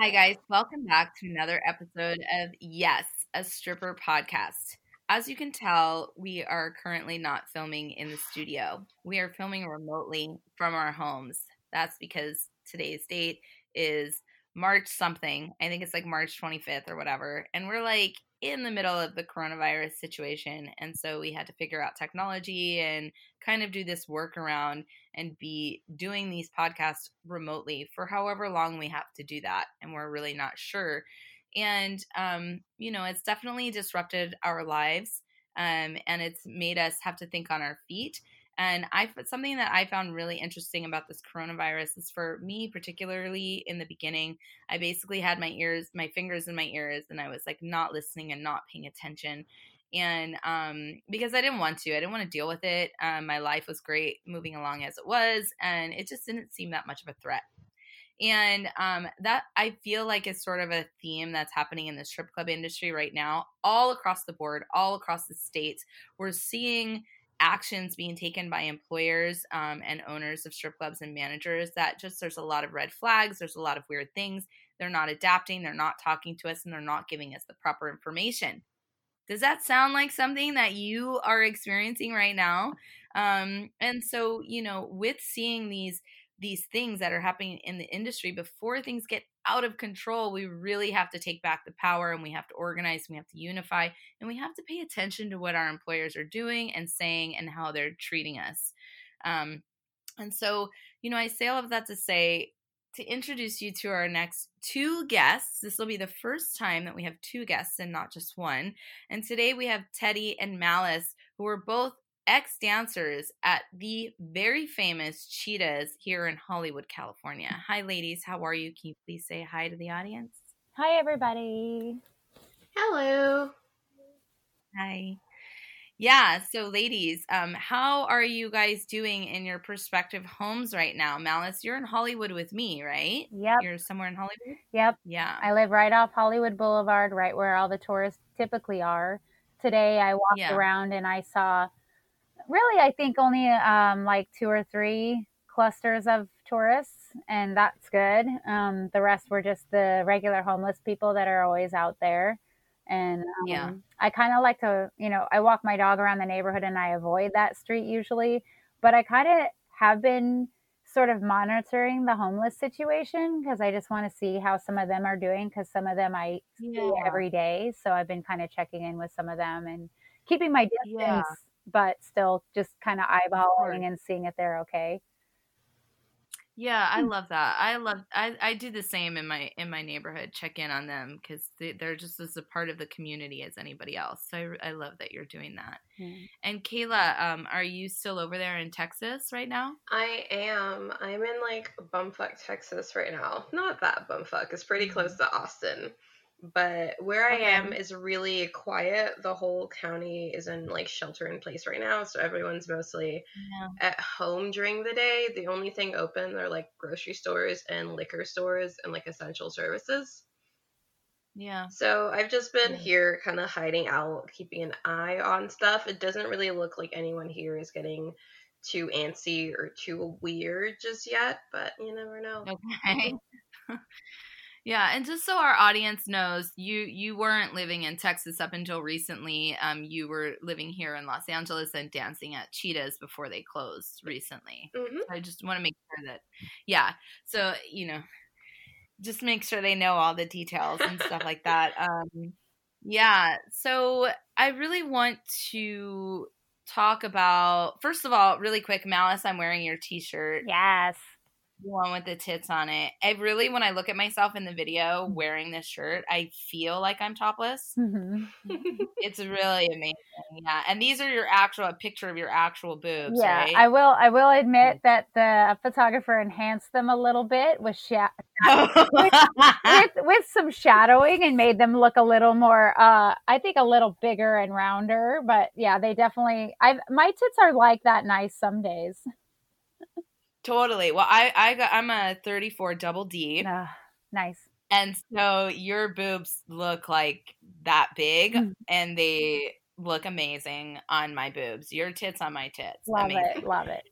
Hi, guys. Welcome back to another episode of Yes, a Stripper podcast. As you can tell, we are currently not filming in the studio. We are filming remotely from our homes. That's because today's date is March something. I think it's like March 25th or whatever. And we're like in the middle of the coronavirus situation. And so we had to figure out technology and kind of do this workaround and be doing these podcasts remotely for however long we have to do that. And we're really not sure. And, um, you know, it's definitely disrupted our lives um, and it's made us have to think on our feet. And I something that I found really interesting about this coronavirus is for me, particularly in the beginning, I basically had my ears, my fingers in my ears, and I was like not listening and not paying attention. And um, because I didn't want to, I didn't want to deal with it. Um, my life was great moving along as it was, and it just didn't seem that much of a threat. And um, that I feel like is sort of a theme that's happening in the strip club industry right now, all across the board, all across the states. We're seeing actions being taken by employers um, and owners of strip clubs and managers that just there's a lot of red flags there's a lot of weird things. They're not adapting they're not talking to us and they're not giving us the proper information. Does that sound like something that you are experiencing right now? Um, and so you know with seeing these these things that are happening in the industry before things get out of control, we really have to take back the power and we have to organize, we have to unify, and we have to pay attention to what our employers are doing and saying and how they're treating us. Um, and so, you know, I say all of that to say, to introduce you to our next two guests. This will be the first time that we have two guests and not just one. And today we have Teddy and Malice, who are both ex dancers at the very famous Cheetahs here in Hollywood, California. Hi, ladies. How are you? Can you please say hi to the audience? Hi, everybody. Hello. Hi. Yeah, so ladies, um, how are you guys doing in your prospective homes right now? Malice, you're in Hollywood with me, right? Yep. You're somewhere in Hollywood? Yep. Yeah. I live right off Hollywood Boulevard, right where all the tourists typically are. Today I walked yeah. around and I saw really, I think only um, like two or three clusters of tourists, and that's good. Um, the rest were just the regular homeless people that are always out there. And um, yeah, I kind of like to, you know, I walk my dog around the neighborhood and I avoid that street usually, but I kind of have been sort of monitoring the homeless situation because I just want to see how some of them are doing because some of them I yeah. see every day. So I've been kind of checking in with some of them and keeping my distance yeah but still just kind of eyeballing and seeing if they're okay. Yeah, I hmm. love that. I love I, I do the same in my in my neighborhood. Check in on them because they, are just as a part of the community as anybody else. So I, I love that you're doing that. Mm. And Kayla, um, are you still over there in Texas right now? I am. I'm in like bumfuck Texas right now. Not that bumfuck. It's pretty close mm-hmm. to Austin but where I am is really quiet. The whole county is in like shelter in place right now, so everyone's mostly yeah. at home during the day. The only thing open are like grocery stores and liquor stores and like essential services. Yeah. So I've just been yeah. here kind of hiding out, keeping an eye on stuff. It doesn't really look like anyone here is getting too antsy or too weird just yet, but you never know. Okay. Yeah, and just so our audience knows, you you weren't living in Texas up until recently. Um, you were living here in Los Angeles and dancing at Cheetahs before they closed recently. Mm-hmm. So I just want to make sure that, yeah. So you know, just make sure they know all the details and stuff like that. Um, yeah. So I really want to talk about first of all, really quick, Malice. I'm wearing your T-shirt. Yes. The one with the tits on it. I really, when I look at myself in the video wearing this shirt, I feel like I'm topless. Mm-hmm. it's really amazing. Yeah, and these are your actual a picture of your actual boobs. Yeah, right? I will. I will admit that the photographer enhanced them a little bit with, sha- with, with, with some shadowing and made them look a little more. Uh, I think a little bigger and rounder. But yeah, they definitely. I my tits are like that nice some days. Totally. Well, I I got I'm a 34 double D. Uh, nice. And so your boobs look like that big mm. and they look amazing on my boobs. Your tits on my tits. Love amazing. it. Love it.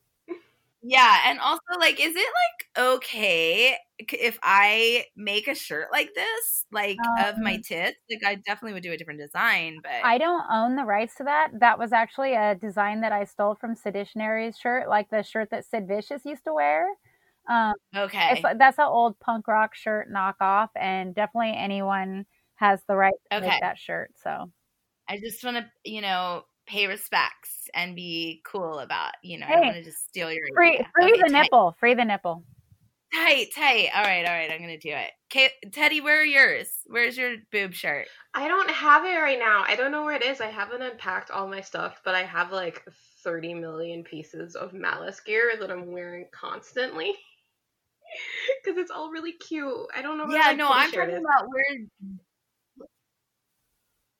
Yeah, and also like is it like okay if I make a shirt like this, like um, of my um tits? Like I definitely would do a different design, but I don't own the rights to that. That was actually a design that I stole from Seditionaries shirt, like the shirt that Sid Vicious used to wear. Um, okay, that's an old punk rock shirt knockoff, and definitely anyone has the right to okay. make that shirt. So I just want to, you know, pay respects and be cool about, you know, hey, I don't want to just steal your free, idea. free okay, the tight. nipple, free the nipple. Tight, tight. All right, all right. I'm gonna do it. Okay, Teddy, where are yours? Where's your boob shirt? I don't have it right now. I don't know where it is. I haven't unpacked all my stuff, but I have like 30 million pieces of malice gear that I'm wearing constantly. Because it's all really cute. I don't know. yeah, no, I'm talking is. about where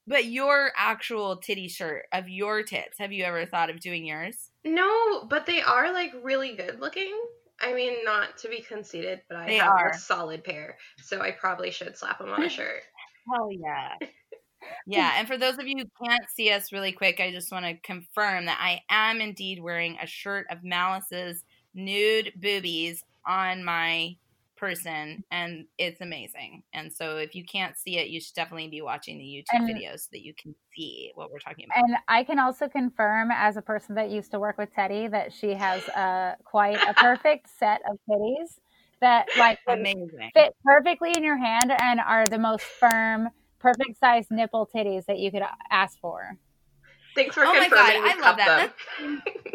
but your actual titty shirt of your tits, have you ever thought of doing yours? No, but they are like really good looking. I mean, not to be conceited, but I they have are. a solid pair, so I probably should slap them on a shirt. Hell yeah. yeah, and for those of you who can't see us really quick, I just want to confirm that I am indeed wearing a shirt of Malice's nude boobies on my person and it's amazing. And so if you can't see it, you should definitely be watching the YouTube and, videos so that you can see what we're talking about. And I can also confirm as a person that used to work with Teddy that she has a quite a perfect set of titties that like amazing. fit perfectly in your hand and are the most firm, perfect size nipple titties that you could uh, ask for. Thanks for oh confirming. my god, I love that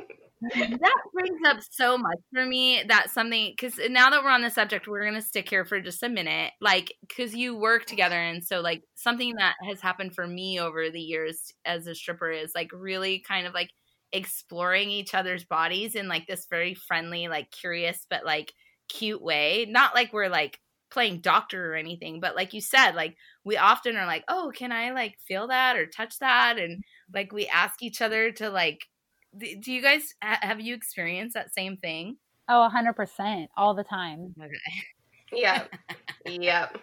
that brings up so much for me that something because now that we're on the subject we're going to stick here for just a minute like because you work together and so like something that has happened for me over the years as a stripper is like really kind of like exploring each other's bodies in like this very friendly like curious but like cute way. Not like we're like playing doctor or anything but like you said like we often are like oh can i like feel that or touch that? And like we ask each other to like do you guys have you experienced that same thing? Oh, 100% all the time. Okay. Yeah. yep.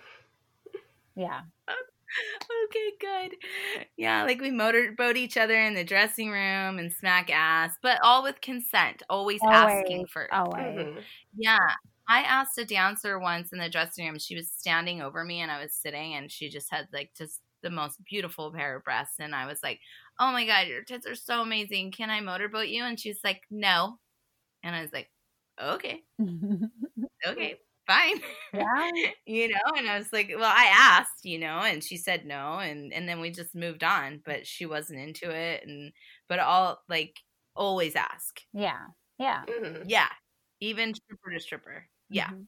Yeah. okay, good. Yeah, like we motorboat each other in the dressing room and smack ass, but all with consent, always, always asking first. Always. Mm-hmm. Yeah. I asked a dancer once in the dressing room. She was standing over me and I was sitting and she just had like just the most beautiful pair of breasts and I was like, oh my god, your tits are so amazing. Can I motorboat you? And she's like, no. And I was like, okay, okay, fine. Yeah. you know, and I was like, well, I asked, you know, and she said no, and and then we just moved on. But she wasn't into it, and but all like always ask. Yeah. Yeah. Mm-hmm. Yeah. Even stripper to stripper. Yeah. Mm-hmm.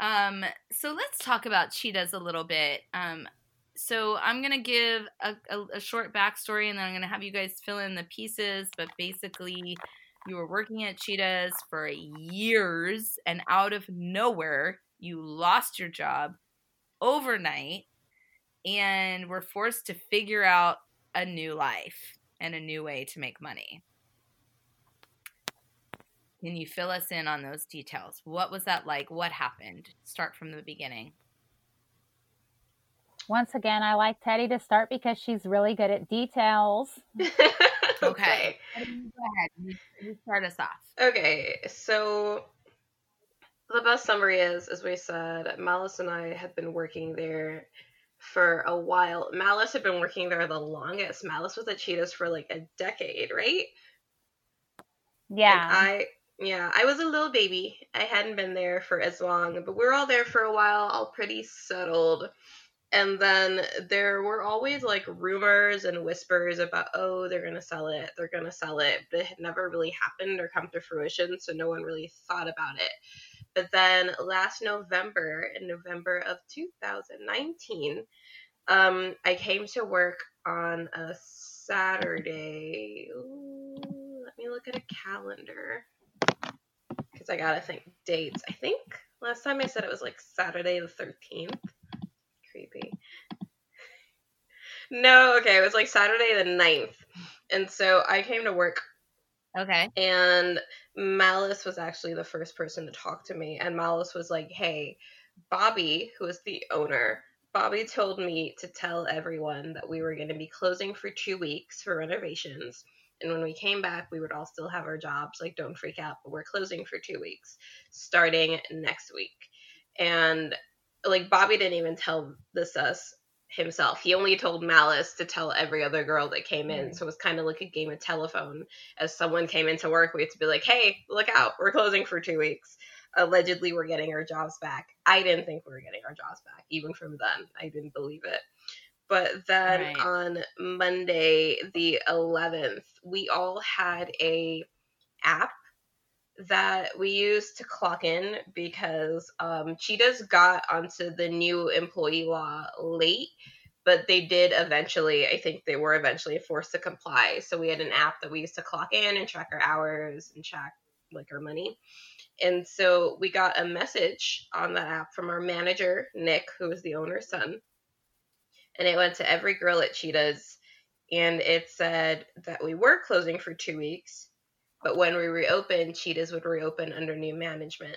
Um, so let's talk about cheetahs a little bit. Um, so I'm gonna give a, a, a, short backstory, and then I'm gonna have you guys fill in the pieces. But basically, you were working at Cheetahs for years, and out of nowhere, you lost your job overnight, and were forced to figure out a new life and a new way to make money. Can you fill us in on those details? What was that like? What happened? Start from the beginning once again, I like Teddy to start because she's really good at details. okay. Go ahead. You start us off. Okay. So the best summary is, as we said, Malice and I had been working there for a while. Malice had been working there the longest. Malice was at Cheetahs for like a decade, right? Yeah. And I yeah, I was a little baby. I hadn't been there for as long, but we were all there for a while, all pretty settled and then there were always like rumors and whispers about oh they're gonna sell it they're gonna sell it but it had never really happened or come to fruition so no one really thought about it. But then last november in november of 2019 um, i came to work on a saturday. Ooh, let me look at a calendar because i gotta think dates. I think last time i said it was like saturday the 13th creepy. No, okay, it was like Saturday the 9th. And so I came to work. Okay. And Malice was actually the first person to talk to me. And Malice was like, hey, Bobby, who is the owner, Bobby told me to tell everyone that we were going to be closing for two weeks for renovations. And when we came back, we would all still have our jobs. Like, don't freak out, but we're closing for two weeks starting next week. And like Bobby didn't even tell this us himself. He only told Malice to tell every other girl that came in. Mm. So it was kind of like a game of telephone. As someone came into work, we had to be like, hey, look out, we're closing for two weeks. Allegedly, we're getting our jobs back. I didn't think we were getting our jobs back, even from then. I didn't believe it. But then right. on Monday, the 11th, we all had a app that we used to clock in because um, Cheetahs got onto the new employee law late, but they did eventually, I think they were eventually forced to comply. So we had an app that we used to clock in and track our hours and track like our money. And so we got a message on that app from our manager, Nick, who was the owner's son. And it went to every girl at Cheetahs. And it said that we were closing for two weeks but when we reopened, Cheetahs would reopen under new management.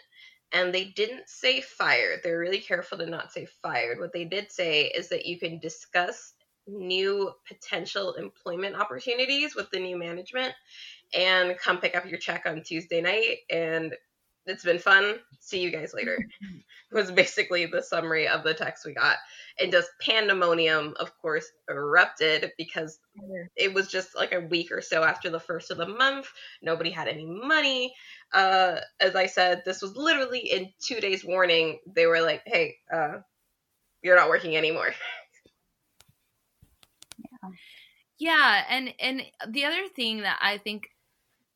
And they didn't say fired. They're really careful to not say fired. What they did say is that you can discuss new potential employment opportunities with the new management and come pick up your check on Tuesday night and it's been fun. See you guys later. was basically the summary of the text we got. And just pandemonium, of course, erupted because it was just like a week or so after the first of the month. Nobody had any money. Uh, as I said, this was literally in two days' warning. They were like, hey, uh, you're not working anymore. Yeah. Yeah, and and the other thing that I think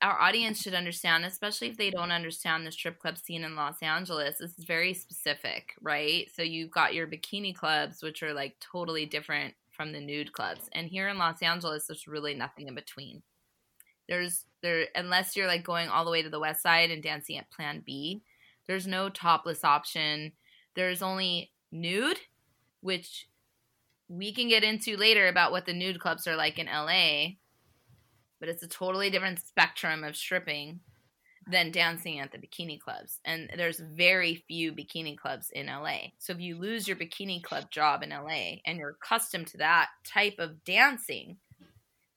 our audience should understand, especially if they don't understand the strip club scene in Los Angeles, this is very specific, right? So you've got your bikini clubs, which are like totally different from the nude clubs. And here in Los Angeles, there's really nothing in between. There's there unless you're like going all the way to the west side and dancing at Plan B, there's no topless option. There's only nude, which we can get into later about what the nude clubs are like in LA but it's a totally different spectrum of stripping than dancing at the bikini clubs. And there's very few bikini clubs in LA. So if you lose your bikini club job in LA and you're accustomed to that type of dancing,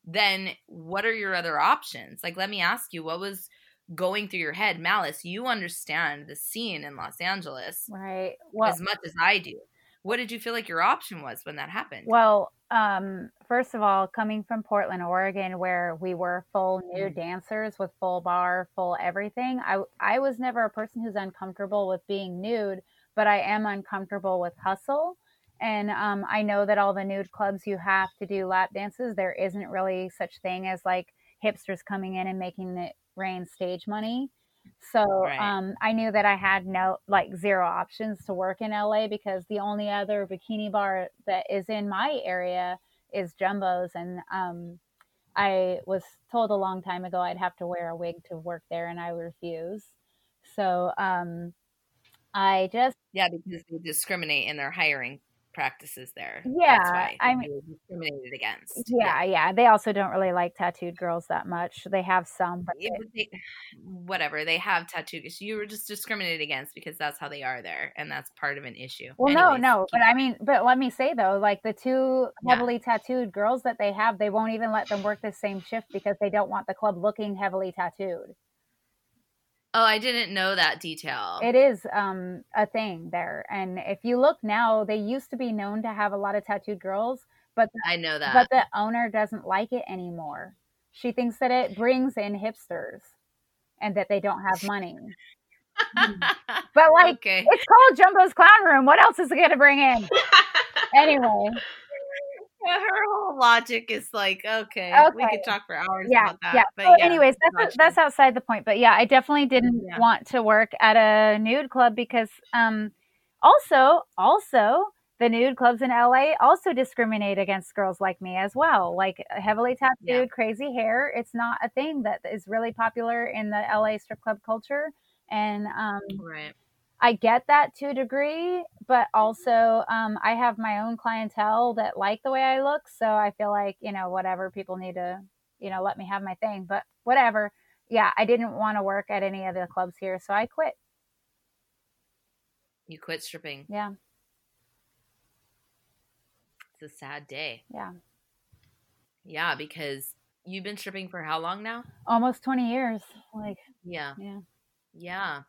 then what are your other options? Like, let me ask you, what was going through your head? Malice, you understand the scene in Los Angeles right well, as much as I do. What did you feel like your option was when that happened? Well, um, first of all, coming from Portland, Oregon, where we were full nude mm-hmm. dancers with full bar, full everything, I I was never a person who's uncomfortable with being nude, but I am uncomfortable with hustle. And um, I know that all the nude clubs you have to do lap dances. There isn't really such thing as like hipsters coming in and making it rain stage money. So right. um, I knew that I had no like zero options to work in LA because the only other bikini bar that is in my area is Jumbo's, and um, I was told a long time ago I'd have to wear a wig to work there, and I refuse. So um, I just yeah because they discriminate in their hiring practices there. Yeah, I mean, discriminated against. Yeah, yeah, yeah, They also don't really like tattooed girls that much. They have some, but yeah, they, whatever. They have tattooed. You were just discriminated against because that's how they are there, and that's part of an issue. Well, Anyways, no, no, but I mean, but let me say though, like the two heavily yeah. tattooed girls that they have, they won't even let them work the same shift because they don't want the club looking heavily tattooed. Oh, I didn't know that detail. It is um, a thing there, and if you look now, they used to be known to have a lot of tattooed girls, but the, I know that. But the owner doesn't like it anymore. She thinks that it brings in hipsters, and that they don't have money. but like, okay. it's called Jumbo's Clown Room. What else is it going to bring in? anyway. Her whole logic is like, okay, okay. we could talk for hours yeah, about that. Yeah. But so yeah, anyways, that's that's outside the point. But yeah, I definitely didn't yeah. want to work at a nude club because um also also the nude clubs in LA also discriminate against girls like me as well. Like heavily tattooed, yeah. crazy hair. It's not a thing that is really popular in the LA strip club culture. And um, right. I get that to a degree, but also um, I have my own clientele that like the way I look. So I feel like, you know, whatever people need to, you know, let me have my thing. But whatever. Yeah, I didn't want to work at any of the clubs here. So I quit. You quit stripping. Yeah It's a sad day. Yeah. Yeah, because you've been stripping for how long now? Almost 20 years. Like, yeah. Yeah. Yeah.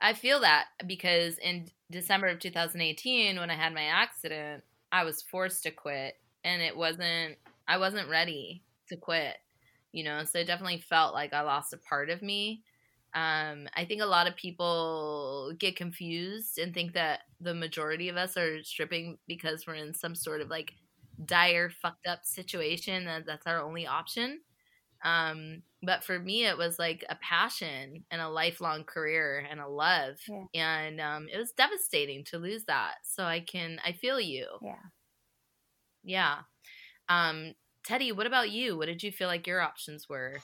I feel that because in December of 2018 when I had my accident, I was forced to quit and it wasn't I wasn't ready to quit. You know, so it definitely felt like I lost a part of me. Um, I think a lot of people get confused and think that the majority of us are stripping because we're in some sort of like dire fucked up situation that that's our only option um but for me it was like a passion and a lifelong career and a love yeah. and um it was devastating to lose that so i can i feel you yeah yeah um teddy what about you what did you feel like your options were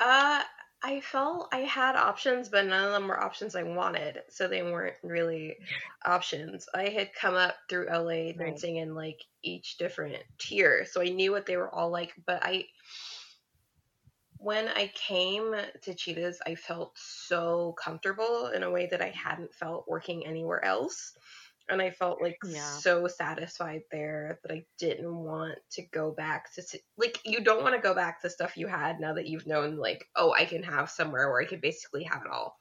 uh I felt I had options, but none of them were options I wanted. So they weren't really options. I had come up through LA dancing in like each different tier. So I knew what they were all like. But I, when I came to Cheetahs, I felt so comfortable in a way that I hadn't felt working anywhere else and I felt like yeah. so satisfied there that I didn't want to go back to like you don't want to go back to stuff you had now that you've known like oh I can have somewhere where I could basically have it all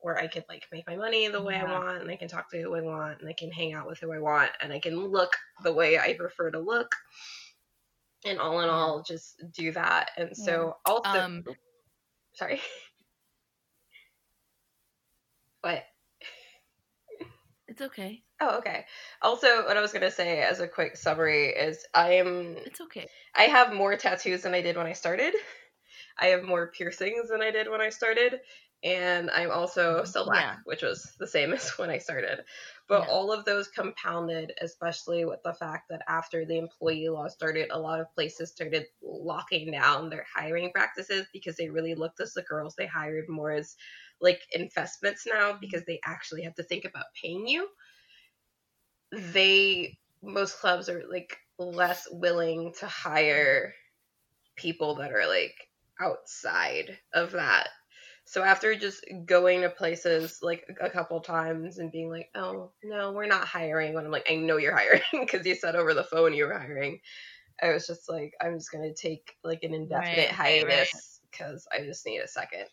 where I could like make my money the way yeah. I want and I can talk to who I want and I can hang out with who I want and I can look the way I prefer to look and all in all just do that and so yeah. also um, sorry but it's okay. Oh, okay. Also, what I was gonna say as a quick summary is I am. It's okay. I have more tattoos than I did when I started. I have more piercings than I did when I started, and I'm also mm-hmm. still black, yeah. which was the same as when I started. But yeah. all of those compounded, especially with the fact that after the employee law started, a lot of places started locking down their hiring practices because they really looked at the girls they hired more as like investments now because they actually have to think about paying you. They most clubs are like less willing to hire people that are like outside of that. So after just going to places like a couple times and being like, "Oh, no, we're not hiring." When I'm like, "I know you're hiring because you said over the phone you were hiring." I was just like, "I'm just going to take like an indefinite right, hiatus because right. I just need a second.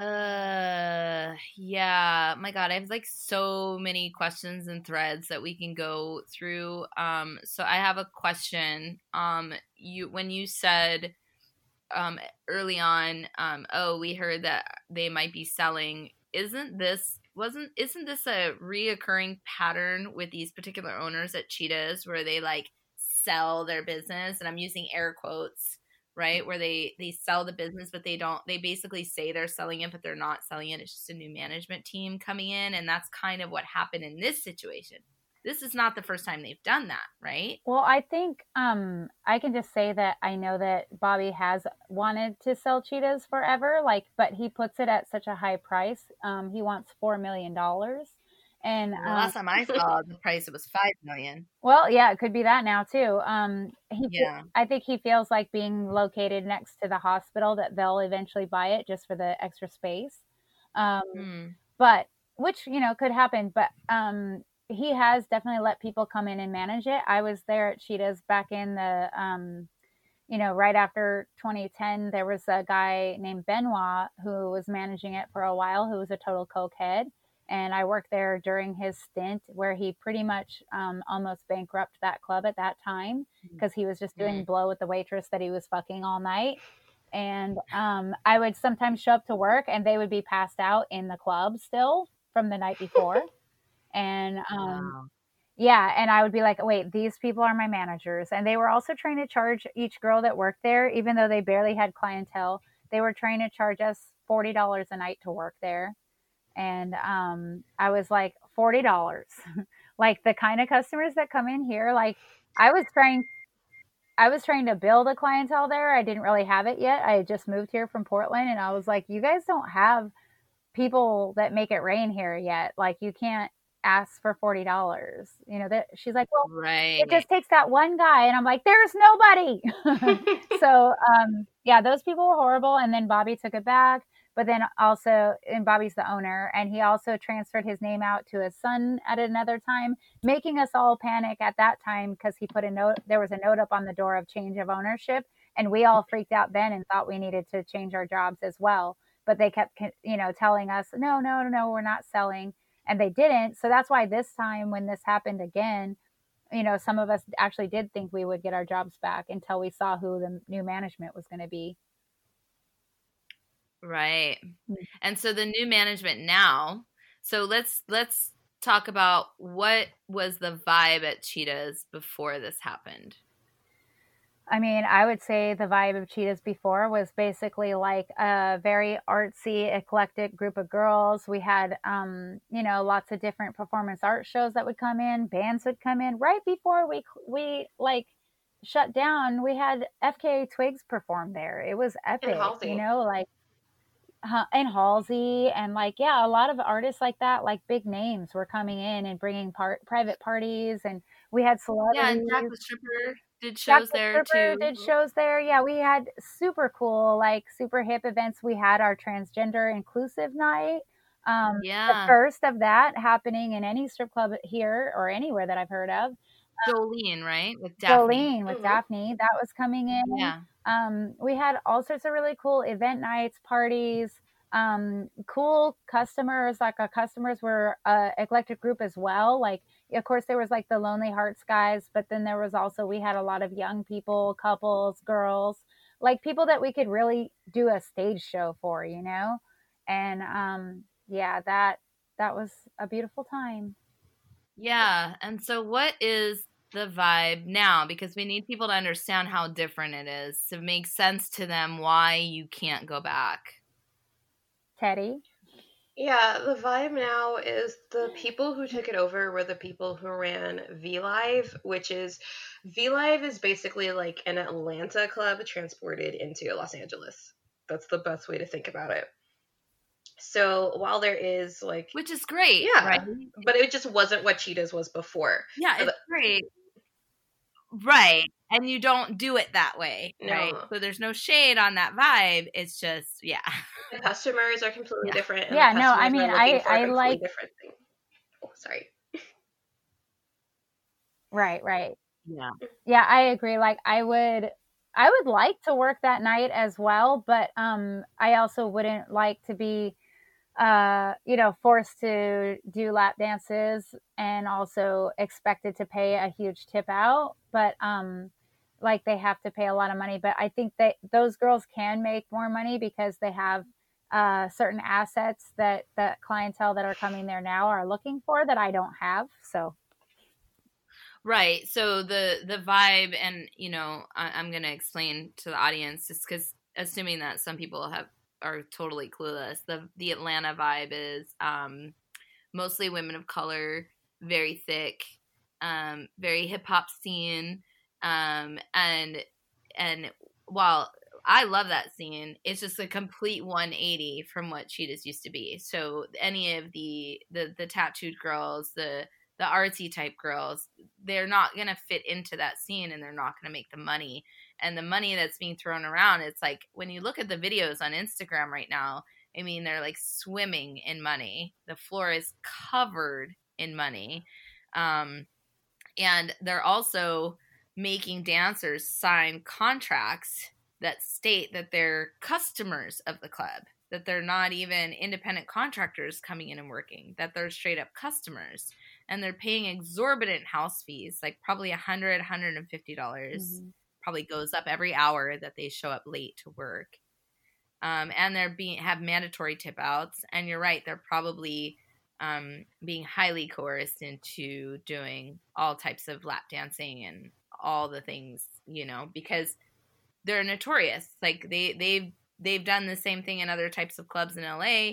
Uh, yeah. My God, I have like so many questions and threads that we can go through. Um, so I have a question. Um, you when you said, um, early on, um, oh, we heard that they might be selling. Isn't this wasn't isn't this a reoccurring pattern with these particular owners at Cheetahs where they like sell their business? And I'm using air quotes right where they they sell the business but they don't they basically say they're selling it but they're not selling it it's just a new management team coming in and that's kind of what happened in this situation this is not the first time they've done that right well i think um i can just say that i know that bobby has wanted to sell cheetahs forever like but he puts it at such a high price um he wants four million dollars and well, last um, time I saw the price, it was five million. Well, yeah, it could be that now too. Um, he, yeah. I think he feels like being located next to the hospital that they'll eventually buy it just for the extra space. Um, hmm. but which you know could happen. But um, he has definitely let people come in and manage it. I was there at Cheetahs back in the um, you know, right after 2010, there was a guy named Benoit who was managing it for a while, who was a total cokehead and I worked there during his stint where he pretty much um, almost bankrupted that club at that time because mm. he was just doing blow with the waitress that he was fucking all night. And um, I would sometimes show up to work and they would be passed out in the club still from the night before. And um, wow. yeah, and I would be like, wait, these people are my managers. And they were also trying to charge each girl that worked there, even though they barely had clientele, they were trying to charge us $40 a night to work there. And um, I was like, $40. like the kind of customers that come in here, like I was trying I was trying to build a clientele there. I didn't really have it yet. I had just moved here from Portland and I was like, you guys don't have people that make it rain here yet. Like you can't ask for forty dollars. You know that she's like, well, right. It just takes that one guy, and I'm like, there's nobody. so um, yeah, those people were horrible. And then Bobby took it back. But then also, and Bobby's the owner, and he also transferred his name out to his son at another time, making us all panic at that time because he put a note. There was a note up on the door of change of ownership, and we all freaked out then and thought we needed to change our jobs as well. But they kept, you know, telling us, no, no, no, we're not selling and they didn't. So that's why this time when this happened again, you know, some of us actually did think we would get our jobs back until we saw who the new management was going to be. Right. Mm. And so the new management now, so let's let's talk about what was the vibe at Cheetahs before this happened. I mean, I would say the vibe of Cheetahs before was basically like a very artsy, eclectic group of girls. We had, um, you know, lots of different performance art shows that would come in. Bands would come in right before we we like shut down. We had FKA Twigs perform there. It was epic, you know, like uh, and Halsey and like yeah, a lot of artists like that, like big names, were coming in and bringing part private parties, and we had celebrities. Yeah, and Jack the Stripper did shows there too. Did shows there. Yeah, we had super cool, like super hip events. We had our transgender inclusive night. Um, yeah. The first of that happening in any strip club here or anywhere that I've heard of. Jolene, right? With Daphne. Jolene with mm-hmm. Daphne. That was coming in. Yeah. Um, we had all sorts of really cool event nights, parties, um, cool customers. Like our customers were a eclectic group as well. Like of course there was like the lonely hearts guys but then there was also we had a lot of young people couples girls like people that we could really do a stage show for you know? And um yeah that that was a beautiful time. Yeah and so what is the vibe now? Because we need people to understand how different it is to make sense to them why you can't go back. Teddy yeah, the vibe now is the people who took it over were the people who ran V Live, which is V Live is basically like an Atlanta club transported into Los Angeles. That's the best way to think about it. So while there is like, which is great, yeah, right? but it just wasn't what Cheetahs was before. Yeah, so it's the- great, right? And you don't do it that way, no. right? So there's no shade on that vibe. It's just, yeah. The customers are completely yeah. different. Yeah, no, I mean, I I like different thing. Oh, sorry. right, right. Yeah. Yeah, I agree. Like I would I would like to work that night as well, but um I also wouldn't like to be uh you know forced to do lap dances and also expected to pay a huge tip out, but um like they have to pay a lot of money, but I think that those girls can make more money because they have uh, certain assets that that clientele that are coming there now are looking for that I don't have. So, right. So the the vibe, and you know, I, am going to explain to the audience just because assuming that some people have are totally clueless. The the Atlanta vibe is um, mostly women of color, very thick, um, very hip hop scene, um, and and while I love that scene. It's just a complete 180 from what Cheetahs used to be. So any of the the the tattooed girls, the the artsy type girls, they're not gonna fit into that scene, and they're not gonna make the money. And the money that's being thrown around, it's like when you look at the videos on Instagram right now. I mean, they're like swimming in money. The floor is covered in money, um, and they're also making dancers sign contracts that state that they're customers of the club, that they're not even independent contractors coming in and working, that they're straight up customers. And they're paying exorbitant house fees, like probably a hundred, hundred and fifty dollars. Mm-hmm. Probably goes up every hour that they show up late to work. Um, and they're being have mandatory tip outs. And you're right, they're probably um, being highly coerced into doing all types of lap dancing and all the things, you know, because they're notorious. Like they they've they've done the same thing in other types of clubs in LA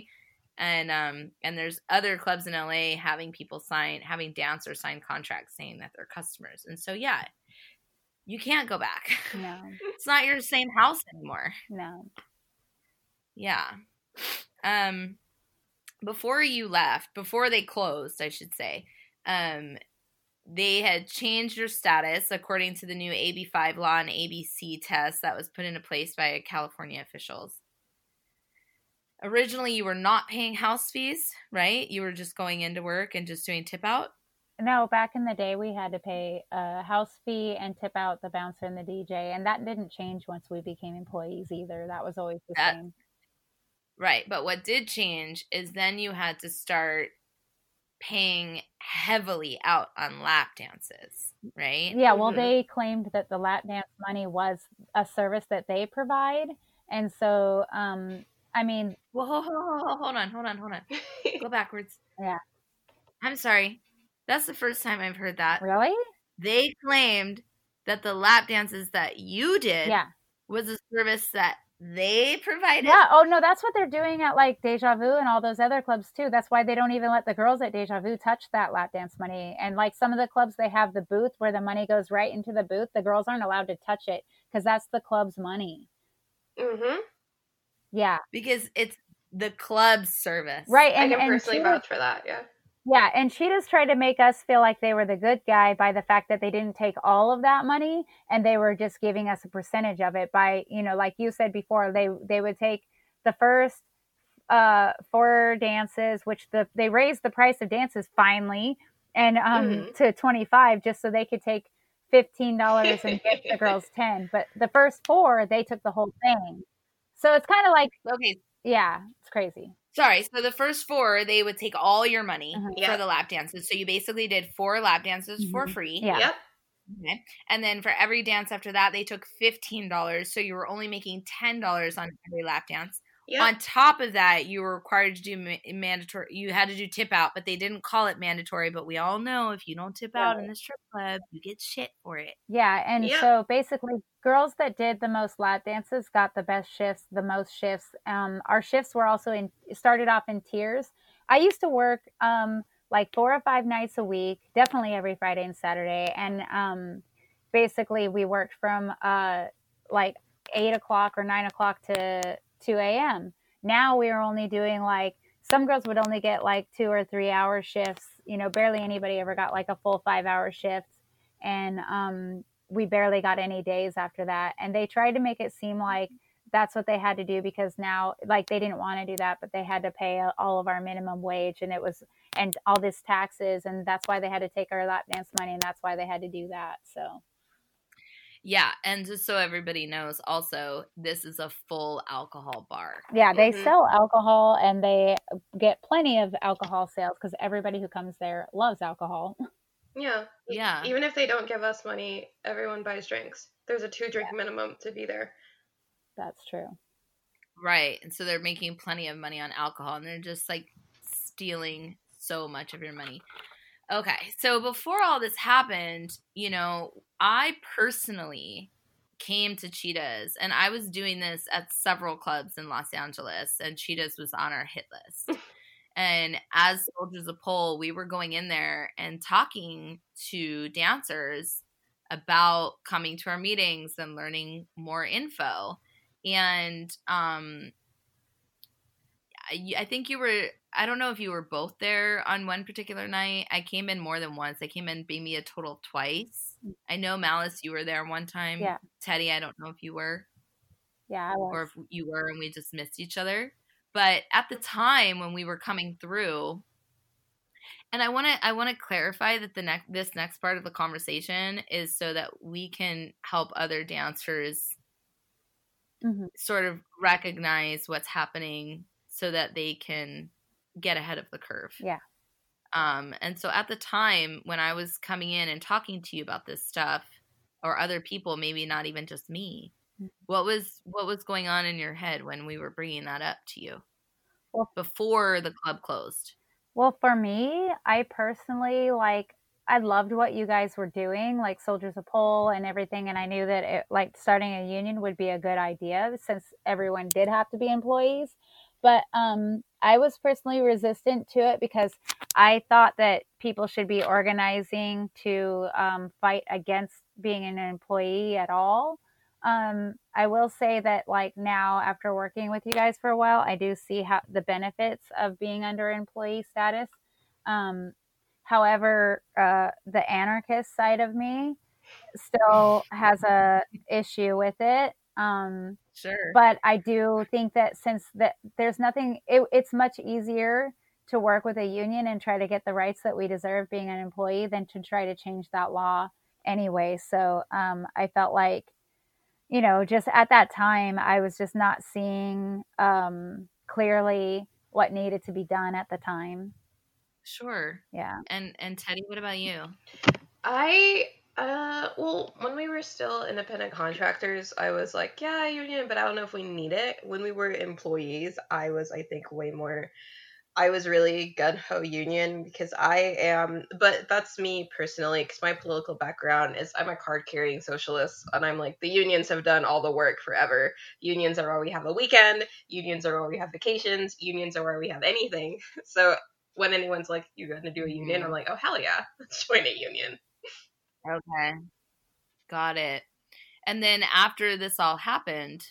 and um and there's other clubs in LA having people sign having dancers sign contracts saying that they're customers. And so yeah, you can't go back. No. it's not your same house anymore. No. Yeah. Um before you left, before they closed, I should say, um, they had changed your status according to the new AB5 law and ABC test that was put into place by California officials. Originally, you were not paying house fees, right? You were just going into work and just doing tip out. No, back in the day, we had to pay a house fee and tip out the bouncer and the DJ, and that didn't change once we became employees either. That was always the that, same. Right. But what did change is then you had to start paying heavily out on lap dances, right? Yeah, well, mm-hmm. they claimed that the lap dance money was a service that they provide. And so, um, I mean, well, hold, hold on, hold on, hold on. Go backwards. Yeah. I'm sorry. That's the first time I've heard that. Really? They claimed that the lap dances that you did yeah. was a service that they provided. Yeah. Oh no, that's what they're doing at like Deja Vu and all those other clubs too. That's why they don't even let the girls at Deja Vu touch that lap dance money. And like some of the clubs, they have the booth where the money goes right into the booth. The girls aren't allowed to touch it because that's the club's money. Mm-hmm. Yeah. Because it's the club's service. Right. And, I can personally vouch for that. Yeah. Yeah, and she just tried to make us feel like they were the good guy by the fact that they didn't take all of that money and they were just giving us a percentage of it by, you know, like you said before, they they would take the first uh four dances, which the they raised the price of dances finally and um mm-hmm. to 25 just so they could take $15 and get the girls 10. But the first four, they took the whole thing. So it's kind of like okay, yeah, it's crazy. Sorry. So the first four, they would take all your money uh-huh. for yep. the lap dances. So you basically did four lap dances mm-hmm. for free. Yeah. Yep. Okay. And then for every dance after that, they took $15. So you were only making $10 on every lap dance. Yep. On top of that, you were required to do ma- mandatory. You had to do tip out, but they didn't call it mandatory. But we all know if you don't tip right. out in the strip club, you get shit for it. Yeah, and yep. so basically, girls that did the most lap dances got the best shifts, the most shifts. Um, our shifts were also in started off in tiers. I used to work um like four or five nights a week, definitely every Friday and Saturday, and um, basically we worked from uh like eight o'clock or nine o'clock to 2 a.m. Now we are only doing like some girls would only get like two or three hour shifts. You know, barely anybody ever got like a full five hour shift. And um, we barely got any days after that. And they tried to make it seem like that's what they had to do because now, like, they didn't want to do that, but they had to pay all of our minimum wage and it was, and all this taxes. And that's why they had to take our lap dance money. And that's why they had to do that. So, yeah, and just so everybody knows, also this is a full alcohol bar. Yeah, they mm-hmm. sell alcohol and they get plenty of alcohol sales because everybody who comes there loves alcohol. Yeah, yeah. Even if they don't give us money, everyone buys drinks. There's a two drink yeah. minimum to be there. That's true. Right, and so they're making plenty of money on alcohol, and they're just like stealing so much of your money. Okay, so before all this happened, you know, I personally came to Cheetahs, and I was doing this at several clubs in Los Angeles, and Cheetahs was on our hit list. and as Soldiers of Pole, we were going in there and talking to dancers about coming to our meetings and learning more info. And um, I think you were I don't know if you were both there on one particular night. I came in more than once. I came in maybe a total twice. Mm. I know Malice, you were there one time. Yeah. Teddy, I don't know if you were. Yeah, I was. Or if you were and we just missed each other. But at the time when we were coming through, and I want to I want to clarify that the next this next part of the conversation is so that we can help other dancers mm-hmm. sort of recognize what's happening so that they can get ahead of the curve. Yeah. Um, and so at the time when I was coming in and talking to you about this stuff, or other people, maybe not even just me, mm-hmm. what was what was going on in your head when we were bringing that up to you well, before the club closed? Well, for me, I personally like I loved what you guys were doing, like Soldiers of Pole and everything. And I knew that it, like starting a union would be a good idea since everyone did have to be employees. But um, I was personally resistant to it because I thought that people should be organizing to um, fight against being an employee at all. Um, I will say that like now after working with you guys for a while, I do see how the benefits of being under employee status. Um, However, uh, the anarchist side of me still has a issue with it. Um, sure. But I do think that since that there's nothing, it, it's much easier to work with a union and try to get the rights that we deserve being an employee than to try to change that law anyway. So um, I felt like, you know, just at that time, I was just not seeing um, clearly what needed to be done at the time. Sure. Yeah. And and Teddy, what about you? I uh well, when we were still independent contractors, I was like, yeah, union, but I don't know if we need it. When we were employees, I was I think way more I was really gun ho union because I am, but that's me personally. Because my political background is I'm a card carrying socialist, and I'm like the unions have done all the work forever. Unions are where we have a weekend. Unions are where we have vacations. Unions are where we have anything. So when anyone's like, "You're going to do a union," I'm mm-hmm. like, "Oh hell yeah, let's join a union." Okay, got it. And then after this all happened,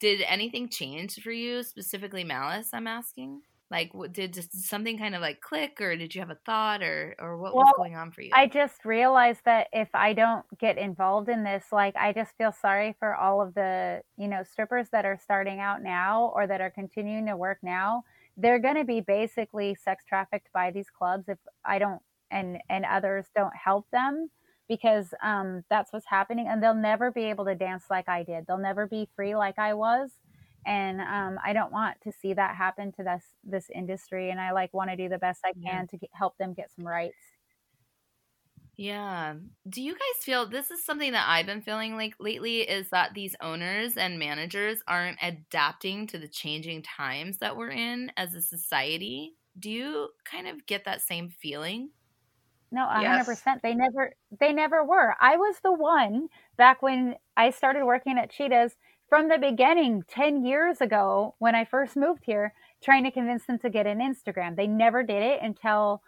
did anything change for you specifically, Malice? I'm asking. Like, did something kind of like click, or did you have a thought, or or what well, was going on for you? I just realized that if I don't get involved in this, like, I just feel sorry for all of the you know strippers that are starting out now or that are continuing to work now they're going to be basically sex trafficked by these clubs if I don't and and others don't help them because um, that's what's happening and they'll never be able to dance like I did. They'll never be free like I was. And um, I don't want to see that happen to this this industry. And I like want to do the best I can to get, help them get some rights. Yeah. Do you guys feel this is something that I've been feeling like lately is that these owners and managers aren't adapting to the changing times that we're in as a society? Do you kind of get that same feeling? No, a hundred percent. They never they never were. I was the one back when I started working at Cheetahs from the beginning, ten years ago, when I first moved here, trying to convince them to get an Instagram. They never did it until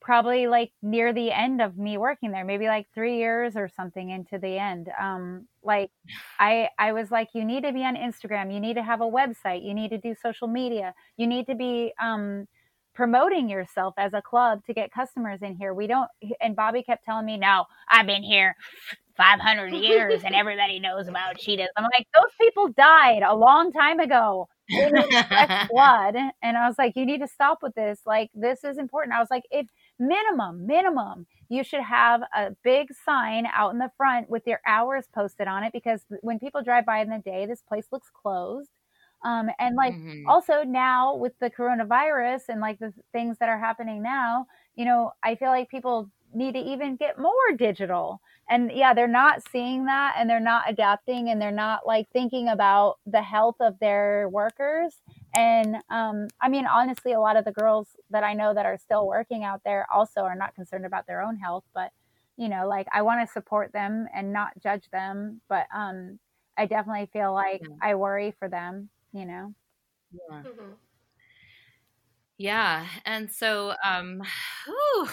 probably like near the end of me working there maybe like three years or something into the end um like i i was like you need to be on instagram you need to have a website you need to do social media you need to be um promoting yourself as a club to get customers in here. We don't and bobby kept telling me no i've been here 500 years and everybody knows about cheetahs. I'm like those people died a long time ago blood and i was like you need to stop with this. Like this is important. I was like if minimum, minimum, you should have a big sign out in the front with your hours posted on it because when people drive by in the day, this place looks closed. Um, and like mm-hmm. also now with the coronavirus and like the things that are happening now, you know, I feel like people need to even get more digital. And yeah, they're not seeing that and they're not adapting and they're not like thinking about the health of their workers. And um, I mean, honestly, a lot of the girls that I know that are still working out there also are not concerned about their own health, but you know, like I want to support them and not judge them, but um, I definitely feel like mm-hmm. I worry for them, you know. Yeah. Mm-hmm. Yeah, and so um, whew,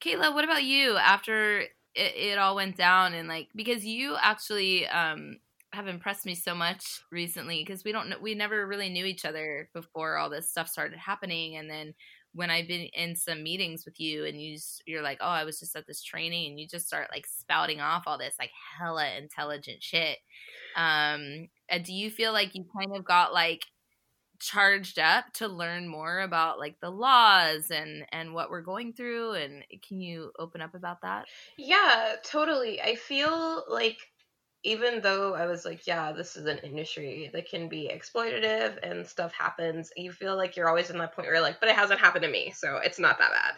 Kayla, what about you after it, it all went down and like because you actually um have impressed me so much recently because we don't know we never really knew each other before all this stuff started happening and then when I've been in some meetings with you and you just, you're like, oh, I was just at this training, and you just start like spouting off all this like hella intelligent shit. Um, Uh, do you feel like you kind of got like charged up to learn more about like the laws and and what we're going through? And can you open up about that? Yeah totally. I feel like even though i was like yeah this is an industry that can be exploitative and stuff happens you feel like you're always in that point where you're like but it hasn't happened to me so it's not that bad.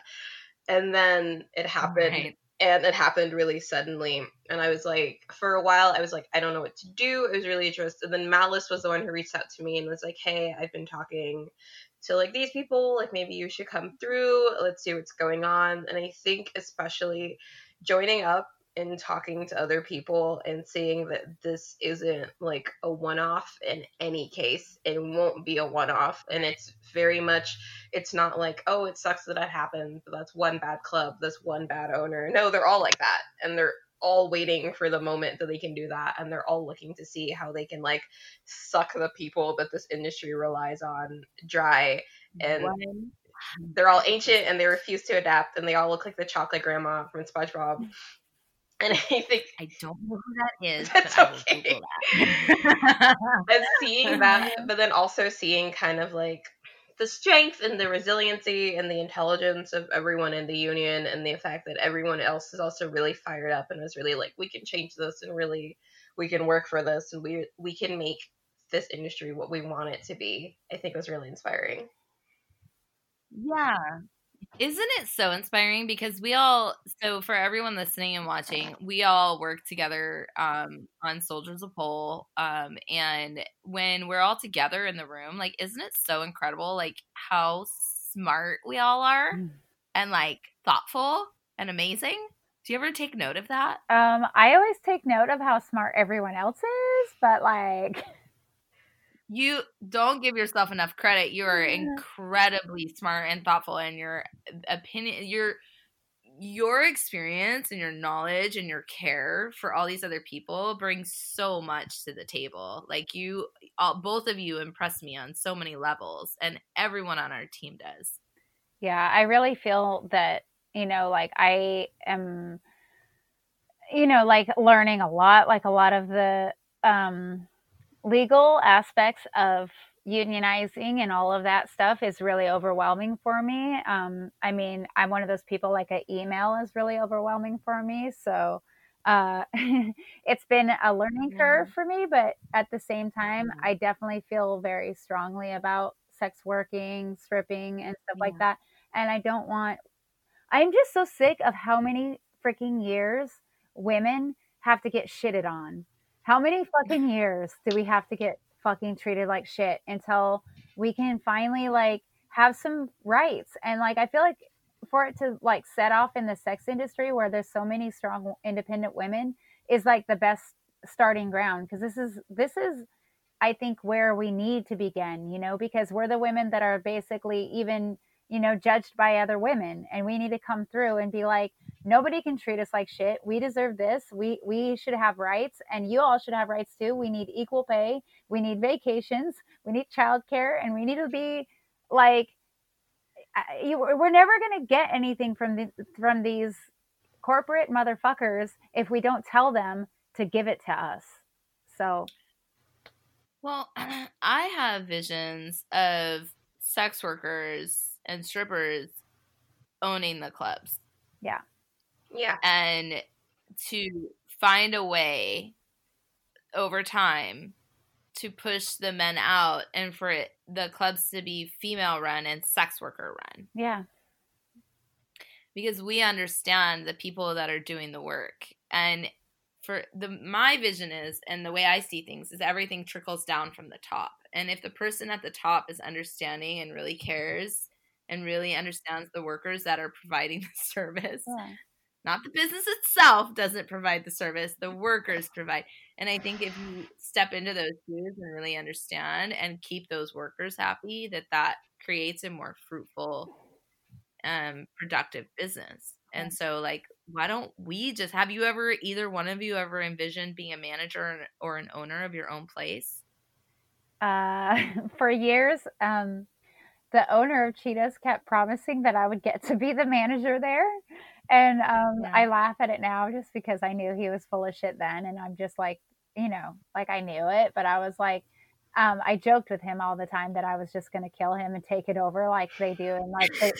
And then it happened right and it happened really suddenly and i was like for a while i was like i don't know what to do. It was really interesting. And then malice was the one who reached out to me and was like hey i've been talking to like these people. Like maybe you should come through. Let's see what's going on. And i think especially joining up and talking to other people and seeing that this isn't like a one off in any case. It won't be a one off. And it's very much, it's not like, oh, it sucks that that happened, but that's one bad club, that's one bad owner. No, they're all like that. And they're all waiting for the moment that they can do that. And they're all looking to see how they can like suck the people that this industry relies on dry. And they're all ancient and they refuse to adapt and they all look like the chocolate grandma from SpongeBob. And I think I don't know who that is. That's okay. That. and seeing that, but then also seeing kind of like the strength and the resiliency and the intelligence of everyone in the union and the fact that everyone else is also really fired up and was really like we can change this and really we can work for this and we we can make this industry what we want it to be i think was really inspiring yeah isn't it so inspiring? Because we all, so for everyone listening and watching, we all work together um, on Soldiers of Pole. Um, and when we're all together in the room, like, isn't it so incredible, like, how smart we all are mm. and like thoughtful and amazing? Do you ever take note of that? Um, I always take note of how smart everyone else is, but like, you don't give yourself enough credit. You are incredibly smart and thoughtful, and your opinion, your your experience and your knowledge and your care for all these other people brings so much to the table. Like you, all, both of you impress me on so many levels, and everyone on our team does. Yeah, I really feel that you know, like I am, you know, like learning a lot. Like a lot of the um legal aspects of unionizing and all of that stuff is really overwhelming for me. Um, I mean, I'm one of those people like an email is really overwhelming for me. So uh, it's been a learning curve for me, but at the same time, mm-hmm. I definitely feel very strongly about sex working, stripping, and stuff yeah. like that. And I don't want, I'm just so sick of how many freaking years women have to get shitted on how many fucking years do we have to get fucking treated like shit until we can finally like have some rights? And like I feel like for it to like set off in the sex industry where there's so many strong independent women is like the best starting ground because this is this is I think where we need to begin, you know, because we're the women that are basically even, you know, judged by other women and we need to come through and be like, Nobody can treat us like shit. We deserve this. We we should have rights, and you all should have rights too. We need equal pay. We need vacations. We need childcare, and we need to be like. You, we're never going to get anything from the, from these corporate motherfuckers if we don't tell them to give it to us. So, well, I have visions of sex workers and strippers owning the clubs. Yeah. Yeah. And to find a way over time to push the men out and for it, the clubs to be female run and sex worker run. Yeah. Because we understand the people that are doing the work. And for the my vision is and the way I see things is everything trickles down from the top. And if the person at the top is understanding and really cares and really understands the workers that are providing the service, yeah. Not the business itself doesn't provide the service the workers provide. And i think if you step into those shoes and really understand and keep those workers happy that that creates a more fruitful um productive business. And so like why don't we just have you ever either one of you ever envisioned being a manager or an owner of your own place? Uh for years um the owner of cheetahs kept promising that i would get to be the manager there and um, yeah. I laugh at it now just because I knew he was full of shit then. And I'm just like, you know, like I knew it, but I was like, um, I joked with him all the time that I was just going to kill him and take it over like they do in like the,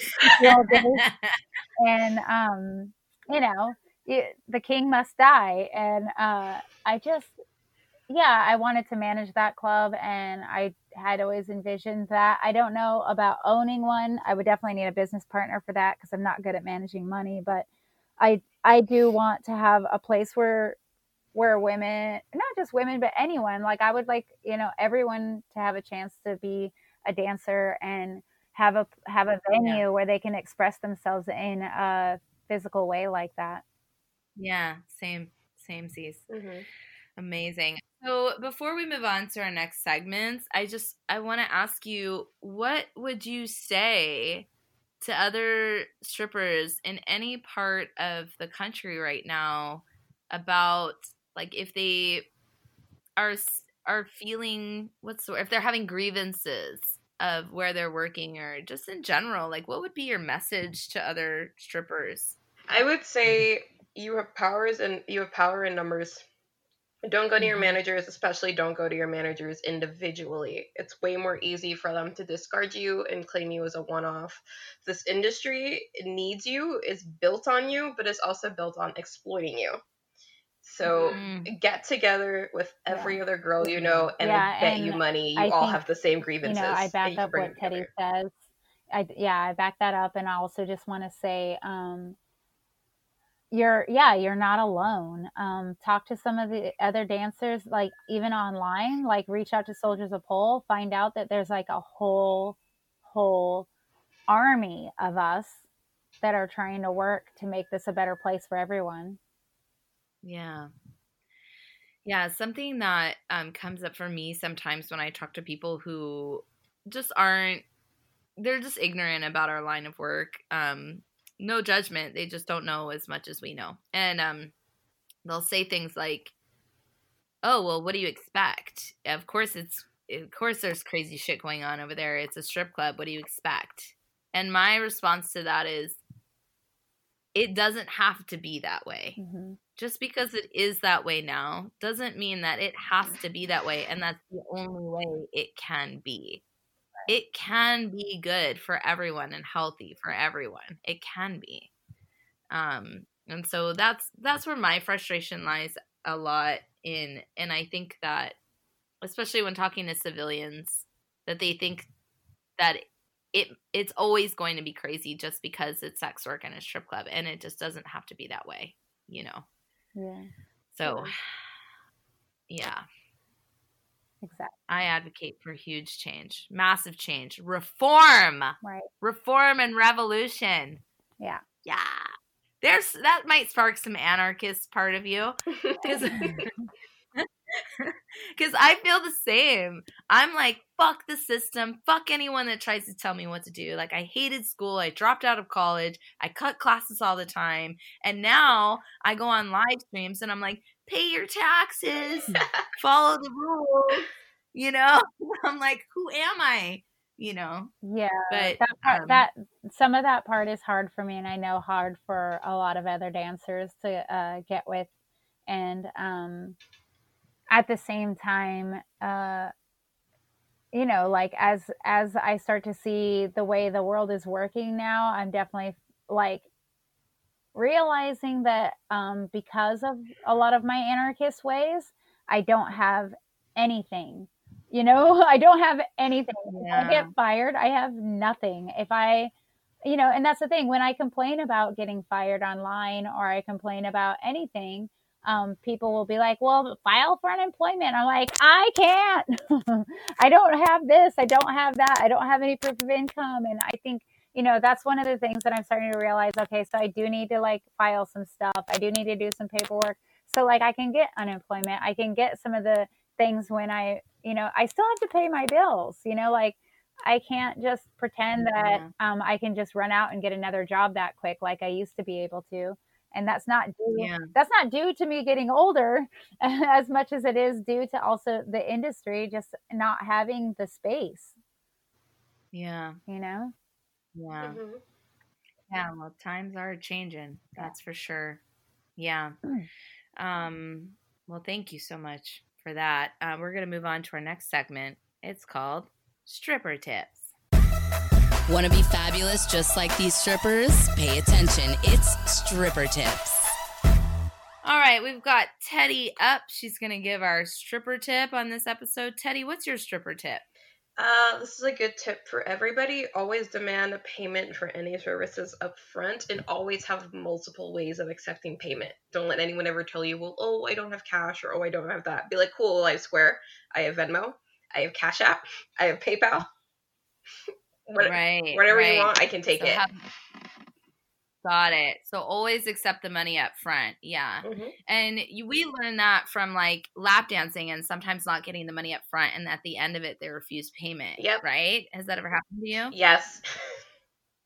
and um, you know, it, the king must die. And uh, I just, yeah, I wanted to manage that club, and I had always envisioned that. I don't know about owning one. I would definitely need a business partner for that because I'm not good at managing money. But I I do want to have a place where where women, not just women, but anyone, like I would like you know everyone to have a chance to be a dancer and have a have a venue yeah. where they can express themselves in a physical way like that. Yeah, same same sees. Mm-hmm. Amazing. So before we move on to our next segments, I just I want to ask you what would you say to other strippers in any part of the country right now about like if they are are feeling what's the, if they're having grievances of where they're working or just in general like what would be your message to other strippers i would say you have powers and you have power in numbers don't go to your mm-hmm. managers especially don't go to your managers individually it's way more easy for them to discard you and claim you as a one-off this industry needs you is built on you but it's also built on exploiting you so mm. get together with every yeah. other girl you know and yeah, bet and you money. You I all think, have the same grievances. You know, I back up what Teddy says. I yeah, I back that up, and I also just want to say, um, you're yeah, you're not alone. Um, talk to some of the other dancers, like even online. Like reach out to Soldiers of Pole, find out that there's like a whole whole army of us that are trying to work to make this a better place for everyone. Yeah. Yeah, something that um, comes up for me sometimes when I talk to people who just aren't, they're just ignorant about our line of work. Um, no judgment. They just don't know as much as we know. And um, they'll say things like, oh, well, what do you expect? Of course, it's, of course, there's crazy shit going on over there. It's a strip club. What do you expect? And my response to that is, it doesn't have to be that way. Mm-hmm just because it is that way now doesn't mean that it has to be that way and that's the only way it can be. It can be good for everyone and healthy for everyone. It can be. Um and so that's that's where my frustration lies a lot in and I think that especially when talking to civilians that they think that it it's always going to be crazy just because it's sex work and a strip club and it just doesn't have to be that way, you know. Yeah. So, yeah. Exactly. I advocate for huge change, massive change, reform. Right. Reform and revolution. Yeah. Yeah. There's that might spark some anarchist part of you. Because Because I feel the same. I'm like, fuck the system. Fuck anyone that tries to tell me what to do. Like, I hated school. I dropped out of college. I cut classes all the time. And now I go on live streams and I'm like, pay your taxes, follow the rules. You know, I'm like, who am I? You know, yeah. But that part, um, that some of that part is hard for me, and I know hard for a lot of other dancers to uh, get with. And um, at the same time, uh, you know, like as as I start to see the way the world is working now, I'm definitely like realizing that um, because of a lot of my anarchist ways, I don't have anything. You know, I don't have anything. Yeah. If I get fired, I have nothing. If I, you know, and that's the thing when I complain about getting fired online or I complain about anything, um, people will be like, well, file for unemployment. I'm like, I can't. I don't have this. I don't have that. I don't have any proof of income. And I think, you know, that's one of the things that I'm starting to realize. Okay, so I do need to like file some stuff. I do need to do some paperwork. So like I can get unemployment. I can get some of the things when I, you know, I still have to pay my bills, you know, like I can't just pretend that um, I can just run out and get another job that quick like I used to be able to and that's not due yeah. that's not due to me getting older as much as it is due to also the industry just not having the space yeah you know yeah mm-hmm. yeah well times are changing that's for sure yeah um well thank you so much for that uh, we're going to move on to our next segment it's called stripper tips Want to be fabulous just like these strippers? Pay attention. It's Stripper Tips. All right, we've got Teddy up. She's going to give our stripper tip on this episode. Teddy, what's your stripper tip? Uh, this is a good tip for everybody. Always demand a payment for any services up front and always have multiple ways of accepting payment. Don't let anyone ever tell you, well, oh, I don't have cash or oh, I don't have that. Be like, cool, I have Square, I have Venmo, I have Cash App, I have PayPal what, right, whatever right. you want, I can take so it. Have, got it. So always accept the money up front. Yeah. Mm-hmm. And you, we learn that from like lap dancing and sometimes not getting the money up front. And at the end of it, they refuse payment. Yep. Right. Has that ever happened to you? Yes.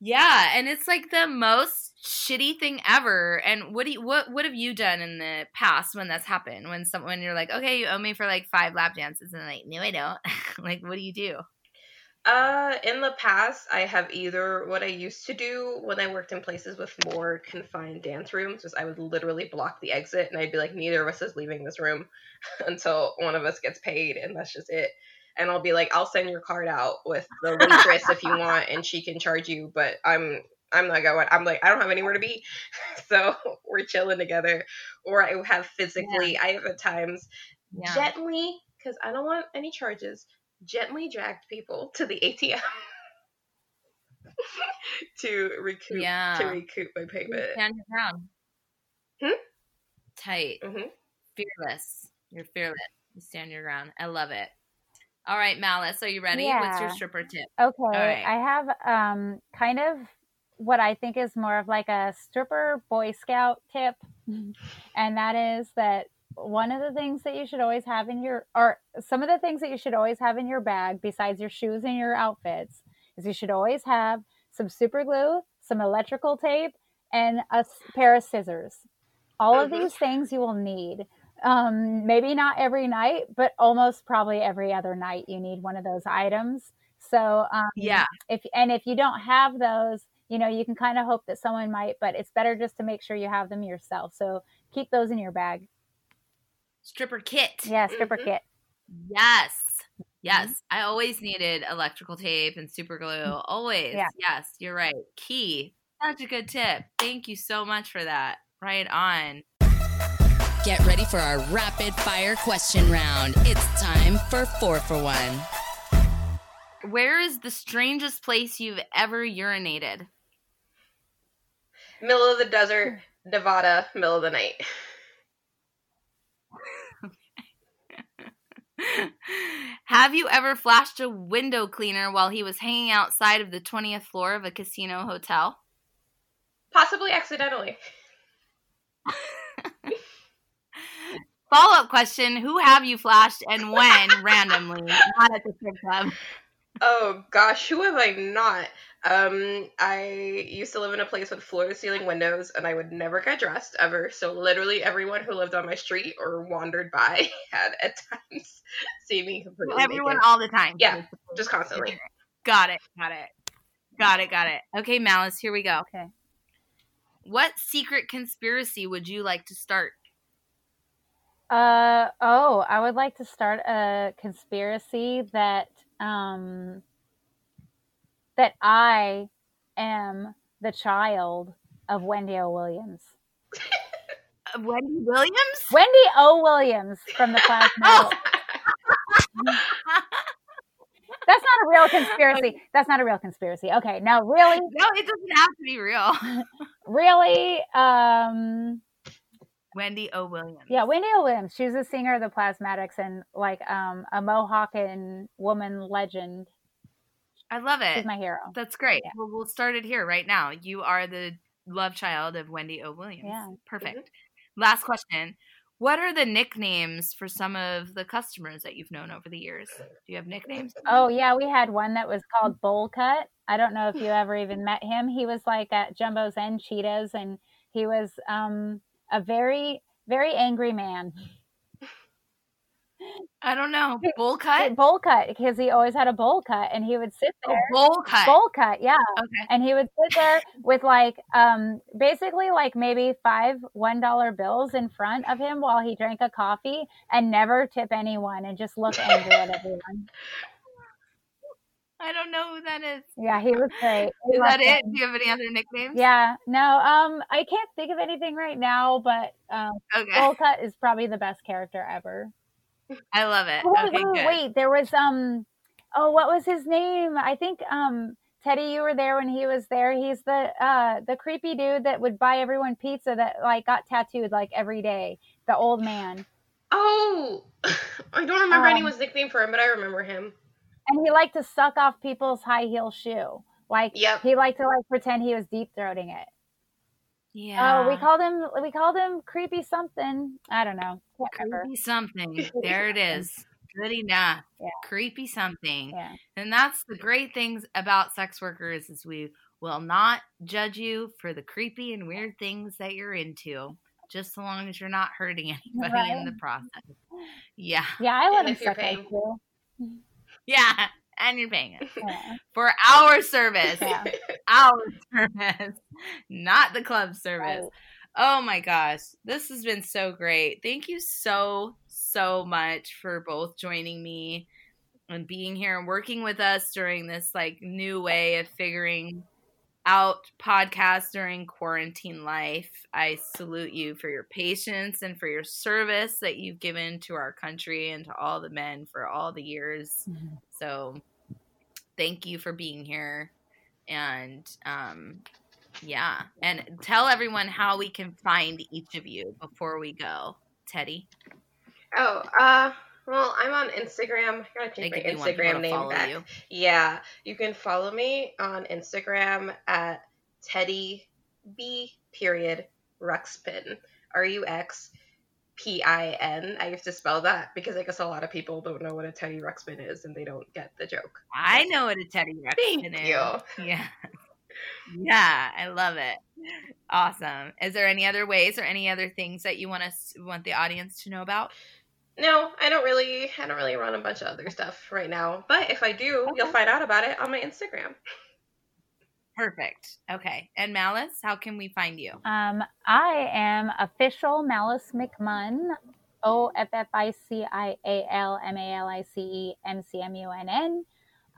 Yeah, and it's like the most shitty thing ever. And what do you, what what have you done in the past when that's happened? When someone you're like, okay, you owe me for like five lap dances, and like, no, I don't. like, what do you do? Uh, in the past, I have either what I used to do when I worked in places with more confined dance rooms was I would literally block the exit, and I'd be like, neither of us is leaving this room until one of us gets paid, and that's just it and I'll be like, I'll send your card out with the waitress if you want, and she can charge you. But I'm I'm not going. I'm like I don't have anywhere to be, so we're chilling together. Or I have physically. Yeah. I have at times yeah. gently because I don't want any charges. Gently dragged people to the ATM. to recoup yeah. to recoup my payment. Stand your ground. Hmm? Tight. Mm-hmm. Fearless. You're fearless. You stand your ground. I love it. All right, Malice, are you ready? Yeah. What's your stripper tip? Okay. I have um kind of what I think is more of like a stripper boy scout tip. and that is that one of the things that you should always have in your or some of the things that you should always have in your bag besides your shoes and your outfits is you should always have some super glue, some electrical tape, and a pair of scissors. All of mm-hmm. these things you will need um, maybe not every night, but almost probably every other night you need one of those items. So um, yeah, if and if you don't have those, you know, you can kind of hope that someone might, but it's better just to make sure you have them yourself. So keep those in your bag. Stripper kit. Yeah, stripper mm-hmm. kit. Yes. Yes, mm-hmm. I always needed electrical tape and super glue. Mm. Always. Yeah. Yes, you're right. Key. Such a good tip. Thank you so much for that. Right on. Get ready for our rapid fire question round. It's time for four for one. Where is the strangest place you've ever urinated? Middle of the desert, Nevada, middle of the night. Have you ever flashed a window cleaner while he was hanging outside of the 20th floor of a casino hotel? Possibly accidentally. Follow up question: Who have you flashed and when randomly? Not at the strip club. Oh gosh, who have I not? Um, I used to live in a place with floor to ceiling windows, and I would never get dressed ever. So literally, everyone who lived on my street or wandered by had at times seen me completely. Everyone naked. all the time. Yeah, just constantly. Got it. Got it. Got it. Got it. Okay, Malice, here we go. Okay. What secret conspiracy would you like to start? Uh oh, I would like to start a conspiracy that um that I am the child of Wendy O. Williams. Wendy Williams? Wendy O. Williams from the class oh. That's not a real conspiracy. That's not a real conspiracy. Okay, now really No, it doesn't have to be real. really, um Wendy O. Williams. Yeah, Wendy O. Williams. She's a singer of the Plasmatics and like um, a Mohawken woman legend. I love it. She's my hero. That's great. Yeah. Well, we'll start it here right now. You are the love child of Wendy O. Williams. Yeah. Perfect. Mm-hmm. Last question. What are the nicknames for some of the customers that you've known over the years? Do you have nicknames? Oh, yeah. We had one that was called Bowl Cut. I don't know if you ever even met him. He was like at Jumbo's and Cheetahs, and he was um, a very, very angry man. I don't know. Bowl cut? Bowl cut, because he always had a bowl cut and he would sit oh, there. Oh, bowl cut. Bowl cut, yeah. Okay. And he would sit there with like um basically like maybe five one dollar bills in front of him while he drank a coffee and never tip anyone and just look angry at everyone. I don't know who that is. Yeah, he was great. Is that it? Do you have any other nicknames? Yeah, no. Um, I can't think of anything right now, but um, okay. Cut is probably the best character ever. I love it. Oh, okay, wait, wait, there was um, oh, what was his name? I think um, Teddy, you were there when he was there. He's the uh the creepy dude that would buy everyone pizza that like got tattooed like every day. The old man. Oh, I don't remember um, anyone's nickname for him, but I remember him. and he liked to suck off people's high heel shoe. Like yep. he liked to like pretend he was deep throating it. Yeah. Oh, we called him we called him creepy something. I don't know. Creepy something. there it is. Good enough. Yeah. Creepy something. Yeah. And that's the great things about sex workers is we will not judge you for the creepy and weird things that you're into, just so long as you're not hurting anybody right. in the process. Yeah. Yeah, I let him suck too. Yeah, and you're paying it yeah. for our service. Yeah. Our service, not the club service. Right. Oh my gosh, this has been so great. Thank you so, so much for both joining me and being here and working with us during this like new way of figuring out podcast during quarantine life. I salute you for your patience and for your service that you've given to our country and to all the men for all the years. Mm-hmm. So, thank you for being here. And um, yeah, and tell everyone how we can find each of you before we go, Teddy. Oh, uh, well, I'm on Instagram. I gotta change my Instagram name back. You. Yeah, you can follow me on Instagram at Teddy B period Ruxpin R U X P I N. I have to spell that because I guess a lot of people don't know what a Teddy Ruxpin is and they don't get the joke. I know what a Teddy Ruxpin Thank is. You. Yeah. Yeah, I love it. Awesome. Is there any other ways or any other things that you want us want the audience to know about? No, I don't really I don't really run a bunch of other stuff right now. But if I do, okay. you'll find out about it on my Instagram. Perfect. Okay. And Malice, how can we find you? Um, I am official Malice McMunn. O F F I C I A L M A L I C E M C M U N N.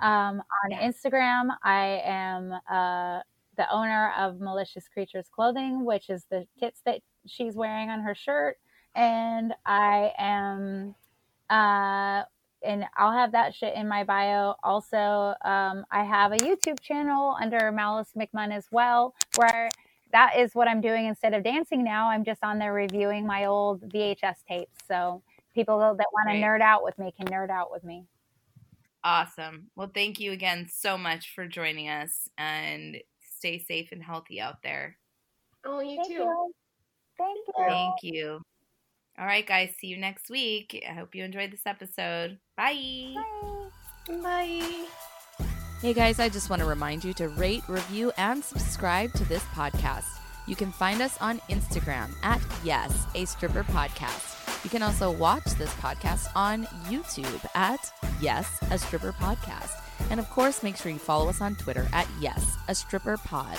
Um, on yeah. Instagram, I am uh, the owner of Malicious Creatures Clothing, which is the kits that she's wearing on her shirt and I am uh and I'll have that shit in my bio. Also, um, I have a YouTube channel under Malice McMunn as well, where that is what I'm doing instead of dancing now. I'm just on there reviewing my old VHS tapes. So people that want to nerd out with me can nerd out with me. Awesome. Well, thank you again so much for joining us and stay safe and healthy out there. Oh, you thank too. You. Thank you. Thank you. All right, guys. See you next week. I hope you enjoyed this episode. Bye. Bye. Bye. Hey, guys. I just want to remind you to rate, review, and subscribe to this podcast. You can find us on Instagram at Yes, a Stripper Podcast. You can also watch this podcast on YouTube at Yes, a Stripper Podcast. And of course, make sure you follow us on Twitter at Yes, a Stripper Pod.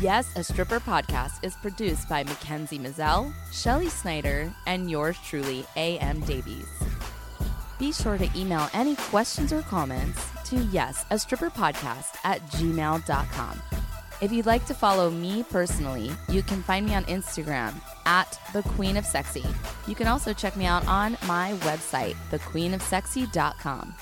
Yes, a Stripper podcast is produced by Mackenzie Mazzell, Shelly Snyder, and yours truly, A.M. Davies. Be sure to email any questions or comments to yes, a stripper podcast at gmail.com. If you'd like to follow me personally, you can find me on Instagram at the Queen of Sexy. You can also check me out on my website, thequeenofsexy.com.